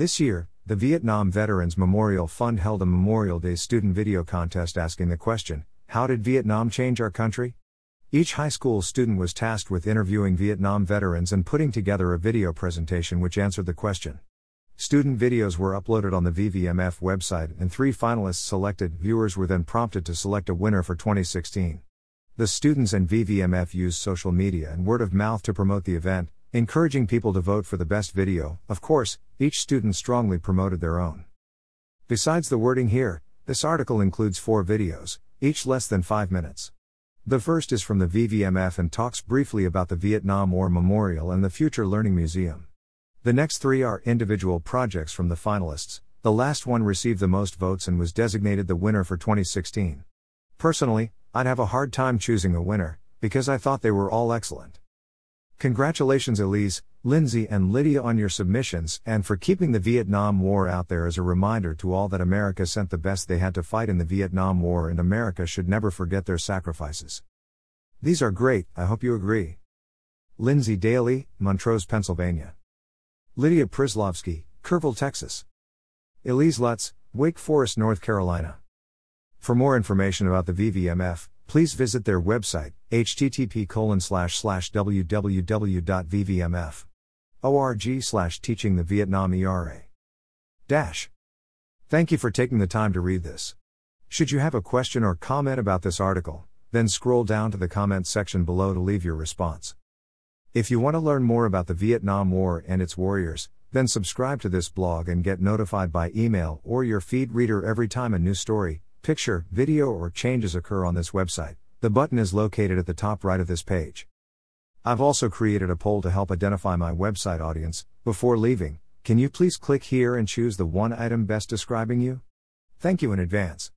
This year, the Vietnam Veterans Memorial Fund held a Memorial Day student video contest asking the question How did Vietnam change our country? Each high school student was tasked with interviewing Vietnam veterans and putting together a video presentation which answered the question. Student videos were uploaded on the VVMF website, and three finalists selected. Viewers were then prompted to select a winner for 2016. The students and VVMF used social media and word of mouth to promote the event, encouraging people to vote for the best video. Of course, each student strongly promoted their own. Besides the wording here, this article includes four videos, each less than five minutes. The first is from the VVMF and talks briefly about the Vietnam War Memorial and the Future Learning Museum. The next three are individual projects from the finalists. The last one received the most votes and was designated the winner for 2016. Personally, I'd have a hard time choosing a winner, because I thought they were all excellent. Congratulations, Elise, Lindsay, and Lydia on your submissions, and for keeping the Vietnam War out there as a reminder to all that America sent the best they had to fight in the Vietnam War, and America should never forget their sacrifices. These are great, I hope you agree. Lindsay Daly, Montrose, Pennsylvania. Lydia Prislovsky, Kerrville, Texas. Elise Lutz, Wake Forest, North Carolina. For more information about the VVMF, please visit their website, http www.vvmf.org slash teaching the Vietnam ERA. Dash. Thank you for taking the time to read this. Should you have a question or comment about this article, then scroll down to the comments section below to leave your response. If you want to learn more about the Vietnam War and its warriors, then subscribe to this blog and get notified by email or your feed reader every time a new story, picture, video, or changes occur on this website. The button is located at the top right of this page. I've also created a poll to help identify my website audience. Before leaving, can you please click here and choose the one item best describing you? Thank you in advance.